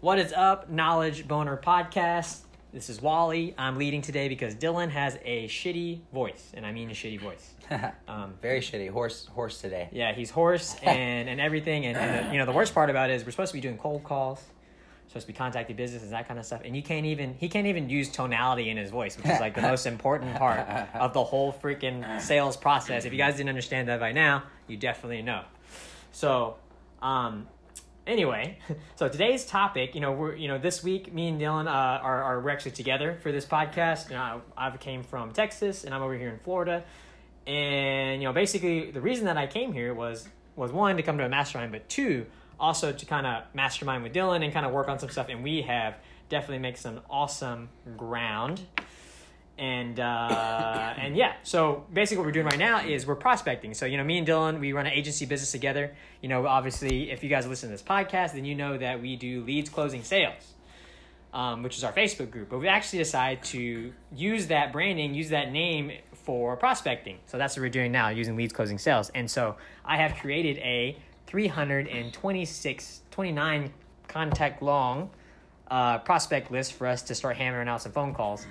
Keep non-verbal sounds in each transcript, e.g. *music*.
What is up, Knowledge Boner Podcast? This is Wally. I'm leading today because Dylan has a shitty voice, and I mean a shitty voice. *laughs* Um, Very shitty. Hoarse hoarse today. yeah, he's hoarse *laughs* and, and everything. And, and the, you know, the worst part about it is we're supposed to be doing cold calls, supposed to be contacting businesses that kind of stuff. And you can't even, he can't even use tonality in his voice, which is like the most *laughs* important part of the whole freaking sales process. If you guys didn't understand that by now, you definitely know. So, um, anyway, *laughs* so today's topic, you know, we're you know this week, me and Dylan uh, are are we're actually together for this podcast. You know, I, I came from Texas and I'm over here in Florida, and you know, basically the reason that I came here was was one to come to a mastermind, but two also to kind of mastermind with Dylan and kind of work on some stuff. And we have definitely make some awesome ground and uh, and yeah so basically what we're doing right now is we're prospecting. So you know me and dylan we run an agency business together. You know obviously if you guys listen to this podcast then you know that we do leads closing sales um, which is our facebook group. But we actually decided to use that branding use that name for prospecting. So that's what we're doing now using leads closing sales. And so i have created a 326 29 contact long uh, prospect list for us to start hammering out some phone calls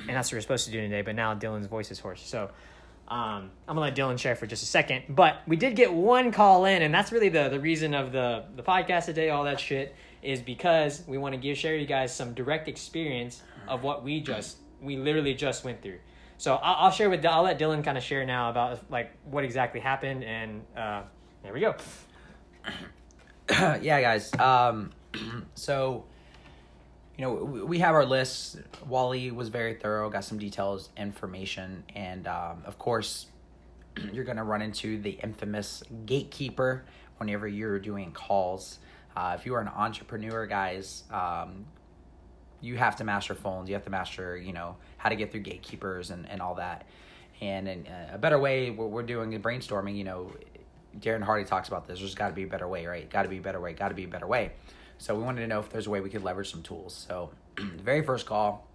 and that's what we're supposed to do today. But now Dylan's voice is hoarse, so um, I'm gonna let Dylan share for just a second. But we did get one call in, and that's really the the reason of the the podcast today. All that shit is because we want to give share you guys some direct experience of what we just we literally just went through. So I'll, I'll share with I'll let Dylan kind of share now about like what exactly happened, and uh, there we go. *coughs* yeah, guys. Um, *clears throat* so, you know, we, have our list. Wally was very thorough, got some details, information, and um, of course, *clears throat* you're going to run into the infamous gatekeeper whenever you're doing calls. Uh, if you are an entrepreneur, guys, um, you have to master phones. You have to master, you know, how to get through gatekeepers and, and all that. And, and uh, a better way, we're, we're doing brainstorming, you know, Darren Hardy talks about this. There's got to be a better way, right? Got to be a better way. Got to be a better way. So we wanted to know if there's a way we could leverage some tools. So *clears throat* the very first call,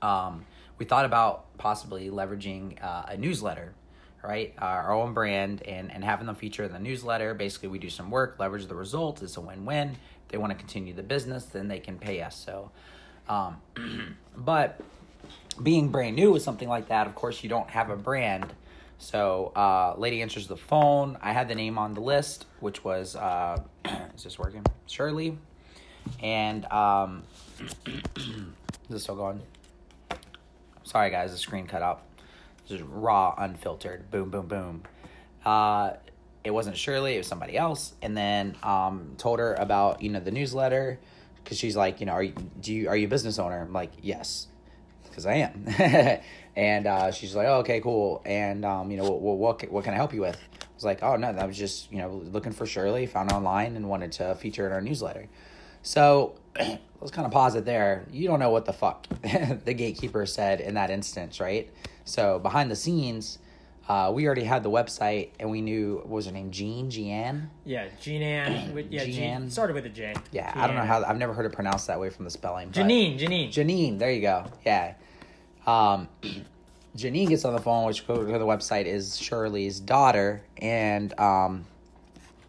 um, we thought about possibly leveraging uh, a newsletter, right? Our own brand and and having them feature in the newsletter. Basically, we do some work, leverage the results. It's a win-win. If they want to continue the business, then they can pay us. So, um, *clears throat* but being brand new with something like that, of course, you don't have a brand. So, uh, lady answers the phone. I had the name on the list, which was, uh, *clears throat* is this working? Shirley. And, um, *clears throat* is this still going? Sorry, guys, the screen cut out. This is raw, unfiltered. Boom, boom, boom. Uh, it wasn't Shirley, it was somebody else. And then, um, told her about, you know, the newsletter. Cause she's like, you know, are you, do you, are you a business owner? I'm like, yes because I am. *laughs* and uh, she's like, oh, okay, cool. And, um, you know, what, what, what can I help you with? I was like, oh, no, I was just, you know, looking for Shirley, found online and wanted to feature in our newsletter. So *clears throat* let's kind of pause it there. You don't know what the fuck *laughs* the gatekeeper said in that instance, right? So behind the scenes, uh, we already had the website and we knew, what was her name? Jean? Jeanne? Yeah, Jean Ann. *clears throat* Yeah, Jean. Jean. Started with a J. Yeah, I don't know how, I've never heard it pronounced that way from the spelling. Janine. Janine. Janine, there you go. Yeah. Um, *clears throat* Janine gets on the phone, which go to the website is Shirley's daughter, and um,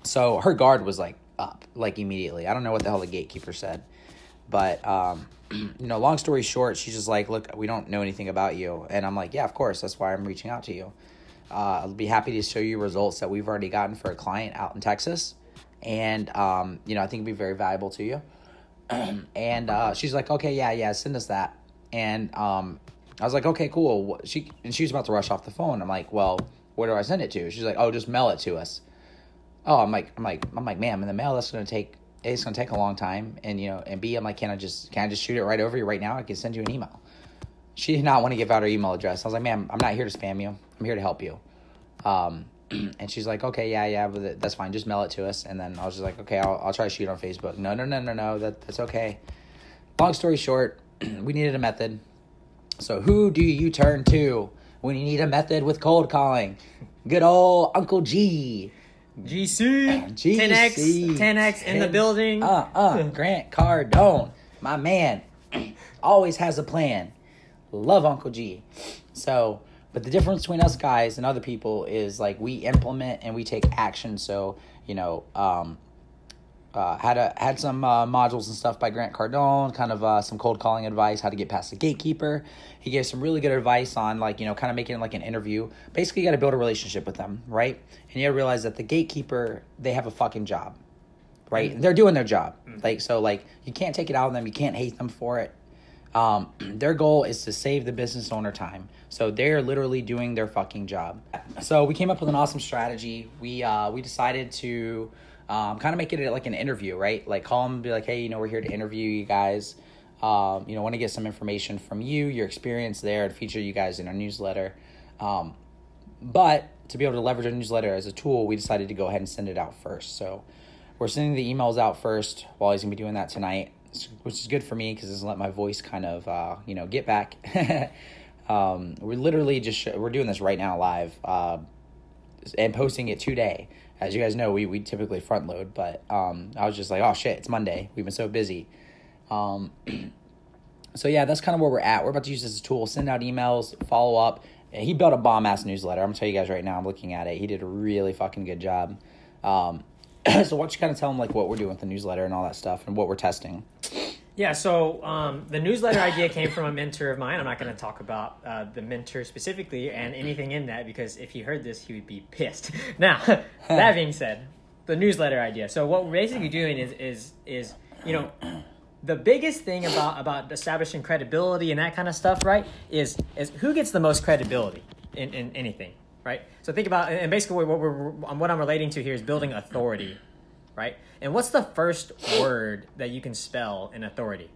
so her guard was like up, like immediately. I don't know what the hell the gatekeeper said, but um, *clears throat* you know, long story short, she's just like, "Look, we don't know anything about you," and I'm like, "Yeah, of course. That's why I'm reaching out to you. Uh, I'll be happy to show you results that we've already gotten for a client out in Texas, and um, you know, I think it'd be very valuable to you." *clears throat* and uh, she's like, "Okay, yeah, yeah, send us that." And um, I was like, "Okay, cool." She and she was about to rush off the phone. I'm like, "Well, where do I send it to?" She's like, "Oh, just mail it to us." Oh, I'm like, I'm like, I'm like, ma'am, in the mail that's gonna take. It's gonna take a long time, and you know, and B, I'm like, can I just can I just shoot it right over you right now? I can send you an email. She did not want to give out her email address. I was like, ma'am, I'm not here to spam you. I'm here to help you. Um, *clears throat* and she's like, okay, yeah, yeah, but that's fine. Just mail it to us. And then I was just like, okay, I'll, I'll try to shoot on Facebook. No, no, no, no, no. That that's okay. Long story short, *clears throat* we needed a method. So who do you turn to when you need a method with cold calling? Good old Uncle G. GC, GC. 10X, 10X in the building. Uh, uh, *laughs* Grant Cardone, my man, *clears throat* always has a plan. Love Uncle G. So, but the difference between us guys and other people is like we implement and we take action. So, you know, um, uh, had a had some uh, modules and stuff by Grant Cardone, kind of uh, some cold calling advice, how to get past the gatekeeper. He gave some really good advice on like you know kind of making it like an interview. Basically, you got to build a relationship with them, right? And you got to realize that the gatekeeper they have a fucking job, right? Mm-hmm. They're doing their job, like so like you can't take it out on them. You can't hate them for it. Um, *clears throat* their goal is to save the business owner time. So they're literally doing their fucking job. So we came up with an awesome strategy. We uh, we decided to um, kind of make it like an interview, right? Like call them, be like, hey, you know, we're here to interview you guys. Um, you know, want to get some information from you, your experience there, and feature you guys in our newsletter. Um, but to be able to leverage our newsletter as a tool, we decided to go ahead and send it out first. So we're sending the emails out first. Wally's gonna be doing that tonight, which is good for me because it's let my voice kind of uh, you know get back. *laughs* um, we're literally just sh- we're doing this right now live uh, and posting it today. As you guys know, we, we typically front load, but um, I was just like, oh shit, it's Monday. We've been so busy. Um, *clears throat* so yeah, that's kind of where we're at. We're about to use this as a tool, send out emails, follow up. He built a bomb ass newsletter. I'm gonna tell you guys right now. I'm looking at it. He did a really fucking good job. Um, *clears throat* so why don't you kind of tell him like what we're doing with the newsletter and all that stuff and what we're testing. Yeah, so um, the newsletter idea came from a mentor of mine. I'm not going to talk about uh, the mentor specifically and anything in that because if he heard this, he would be pissed. *laughs* Now, that being said, the newsletter idea. So what we're basically doing is is is you know the biggest thing about about establishing credibility and that kind of stuff, right? Is is who gets the most credibility in, in anything, right? So think about and basically what we're what I'm relating to here is building authority right? And what's the first word that you can spell in authority?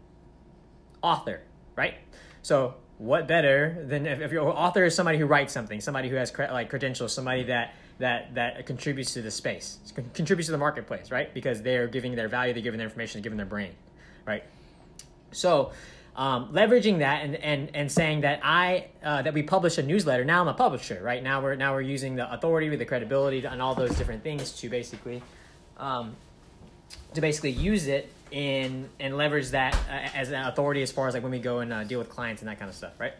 Author, right? So what better than if, if your author is somebody who writes something, somebody who has cre- like credentials, somebody that that that contributes to the space, con- contributes to the marketplace, right? Because they're giving their value, they're giving their information, they're giving their brain, right? So um, leveraging that and, and, and saying that I uh, that we publish a newsletter. Now I'm a publisher, right? Now we're now we're using the authority with the credibility and all those different things to basically um, to basically use it in and leverage that uh, as an authority as far as like when we go and uh, deal with clients and that kind of stuff, right?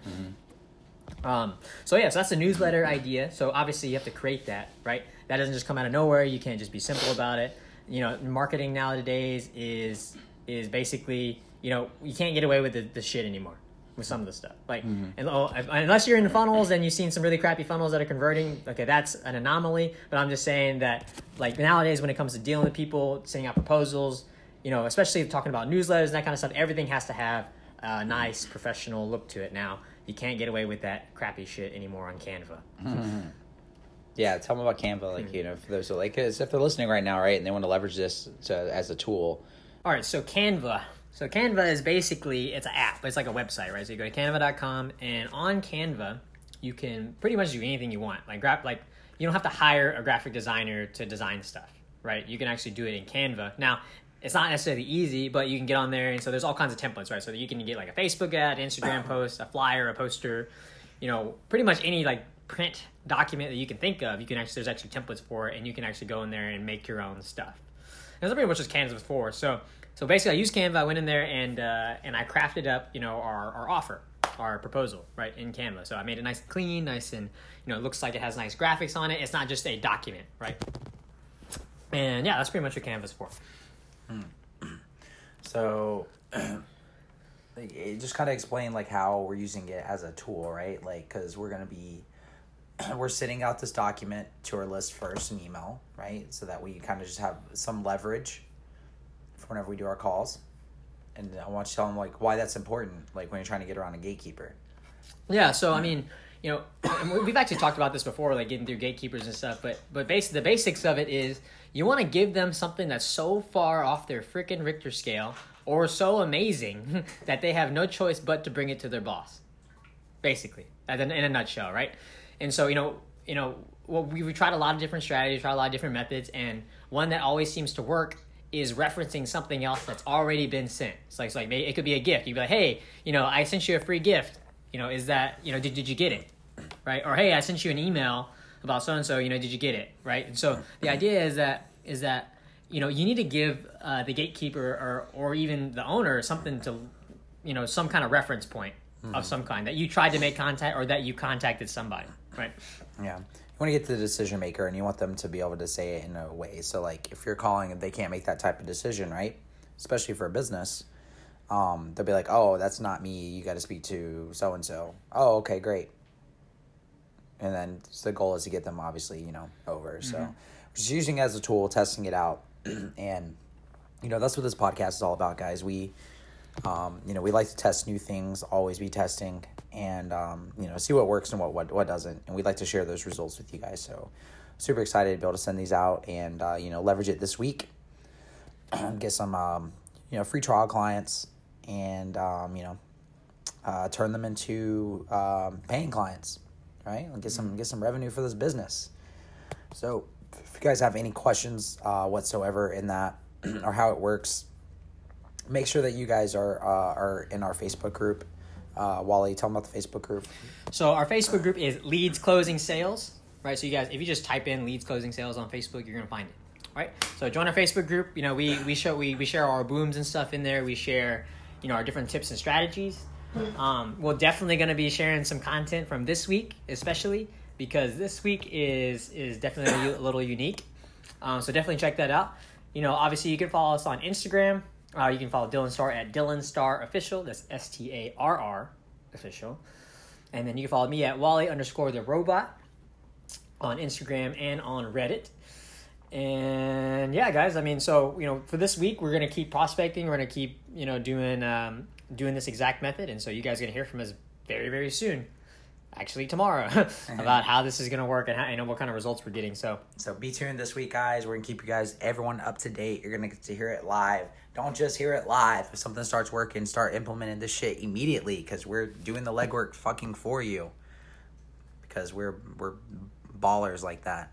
Um, so yeah, so that's a newsletter idea. So obviously you have to create that, right? That doesn't just come out of nowhere. You can't just be simple about it. You know, marketing nowadays is is basically you know you can't get away with the, the shit anymore with some of the stuff. Like, mm-hmm. and, oh, unless you're in the funnels and you've seen some really crappy funnels that are converting, okay, that's an anomaly. But I'm just saying that, like nowadays, when it comes to dealing with people, sending out proposals, you know, especially talking about newsletters and that kind of stuff, everything has to have a nice professional look to it. Now, you can't get away with that crappy shit anymore on Canva. *laughs* Yeah, tell them about Canva, like hmm. you know, for those who like, 'cause if they're listening right now, right, and they want to leverage this to, as a tool. All right, so Canva. So Canva is basically it's an app. But it's like a website, right? So you go to canva.com and on Canva, you can pretty much do anything you want. Like grab like you don't have to hire a graphic designer to design stuff, right? You can actually do it in Canva. Now, it's not necessarily easy, but you can get on there and so there's all kinds of templates, right? So you can get like a Facebook ad, Instagram *coughs* post, a flyer, a poster, you know, pretty much any like print document that you can think of, you can actually there's actually templates for it and you can actually go in there and make your own stuff. And that's pretty much what Canva is for. So so basically, I used Canva. I went in there and uh, and I crafted up, you know, our, our offer, our proposal, right, in Canva. So I made it nice and clean, nice and you know, it looks like it has nice graphics on it. It's not just a document, right? And yeah, that's pretty much what Canva's for. *clears throat* So, *clears throat* it just kind of explain like how we're using it as a tool, right? Like, because we're gonna be, *clears throat* we're sending out this document to our list first, an email, right? So that we kind of just have some leverage whenever we do our calls. And I want you to tell them like why that's important, like when you're trying to get around a gatekeeper. Yeah, so I mean, you know, we've actually talked about this before, like getting through gatekeepers and stuff. But but base the basics of it is you want to give them something that's so far off their freaking Richter scale or so amazing *laughs* that they have no choice but to bring it to their boss. Basically, in, in a nutshell, right? And so you know, you know, well, we we tried a lot of different strategies, tried a lot of different methods, and one that always seems to work is referencing something else that's already been sent. It's like, it's like it could be a gift. You'd be like, hey, you know, I sent you a free gift. You know, is that you know, did did you get it? Right? Or hey, I sent you an email about so and so. You know, did you get it? Right? And so the idea is that is that you know you need to give uh, the gatekeeper or or even the owner something to you know some kind of reference point of some kind that you tried to make contact or that you contacted somebody. Right? Yeah. Want to get to the decision maker and you want them to be able to say it in a way. So like if you're calling and they can't make that type of decision, right? Especially for a business, um, they'll be like, "Oh, that's not me. You got to speak to so and so." Oh, okay, great. And then so the goal is to get them obviously, you know, over. Mm-hmm. So just using it as a tool, testing it out, *clears throat* and you know that's what this podcast is all about, guys. We, um, you know, we like to test new things, always be testing, and um, you know, see what works and what what what doesn't, and we'd like to share those results with you guys. So super excited to be able to send these out and uh, you know leverage it this week, *clears throat* get some um, you know free trial clients, and um, you know uh, turn them into um, paying clients, right? And get some get some revenue for this business. So if you guys have any questions uh, whatsoever in that *clears throat* or how it works, make sure that you guys are uh, are in our Facebook group. Uh, Wally, tell them about the Facebook group. So our Facebook group is Leads Closing Sales, right? So you guys, if you just type in Leads Closing Sales on Facebook, you're gonna find it, right? So join our Facebook group. You know, we we show we we share our booms and stuff in there. We share, you know, our different tips and strategies. Um, we're definitely gonna be sharing some content from this week, especially because this week is is definitely a little unique. Um, so definitely check that out. You know, obviously you can follow us on Instagram. Uh, you can follow Dylan Starr at Dylan Starr Official. That's S T A R R Official. And then you can follow me at Wally underscore the robot on Instagram and on Reddit. And yeah, guys, I mean, so you know, for this week we're gonna keep prospecting. We're gonna keep you know doing um, doing this exact method, and so you guys are gonna hear from us very very soon actually tomorrow *laughs* about how this is going to work and how, know what kind of results we're getting. So so be tuned this week, guys. We're gonna keep you guys everyone up to date. You're gonna get to hear it live. Don't just hear it live. If something starts working, start implementing this shit immediately because we're doing the legwork fucking for you. Because we're we're ballers like that.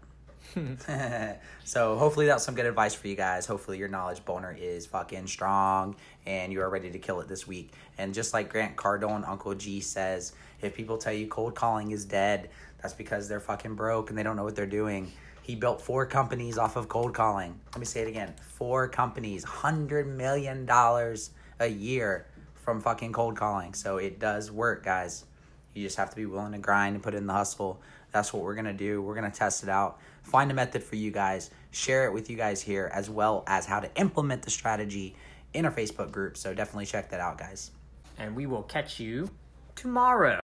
*laughs* so hopefully that's some good advice for you guys. Hopefully your knowledge boner is fucking strong and you are ready to kill it this week. And just like Grant Cardone, Uncle G says, if people tell you cold calling is dead, that's because they're fucking broke and they don't know what they're doing. He built four companies off of cold calling. Let me say it again. Four companies, hundred million dollars a year from fucking cold calling. So it does work, guys. You just have to be willing to grind and put in the hustle. That's what we're gonna do. We're gonna test it out, find a method for you guys, share it with you guys here, as well as how to implement the strategy in our Facebook group. So definitely check that out, guys. And we will catch you tomorrow.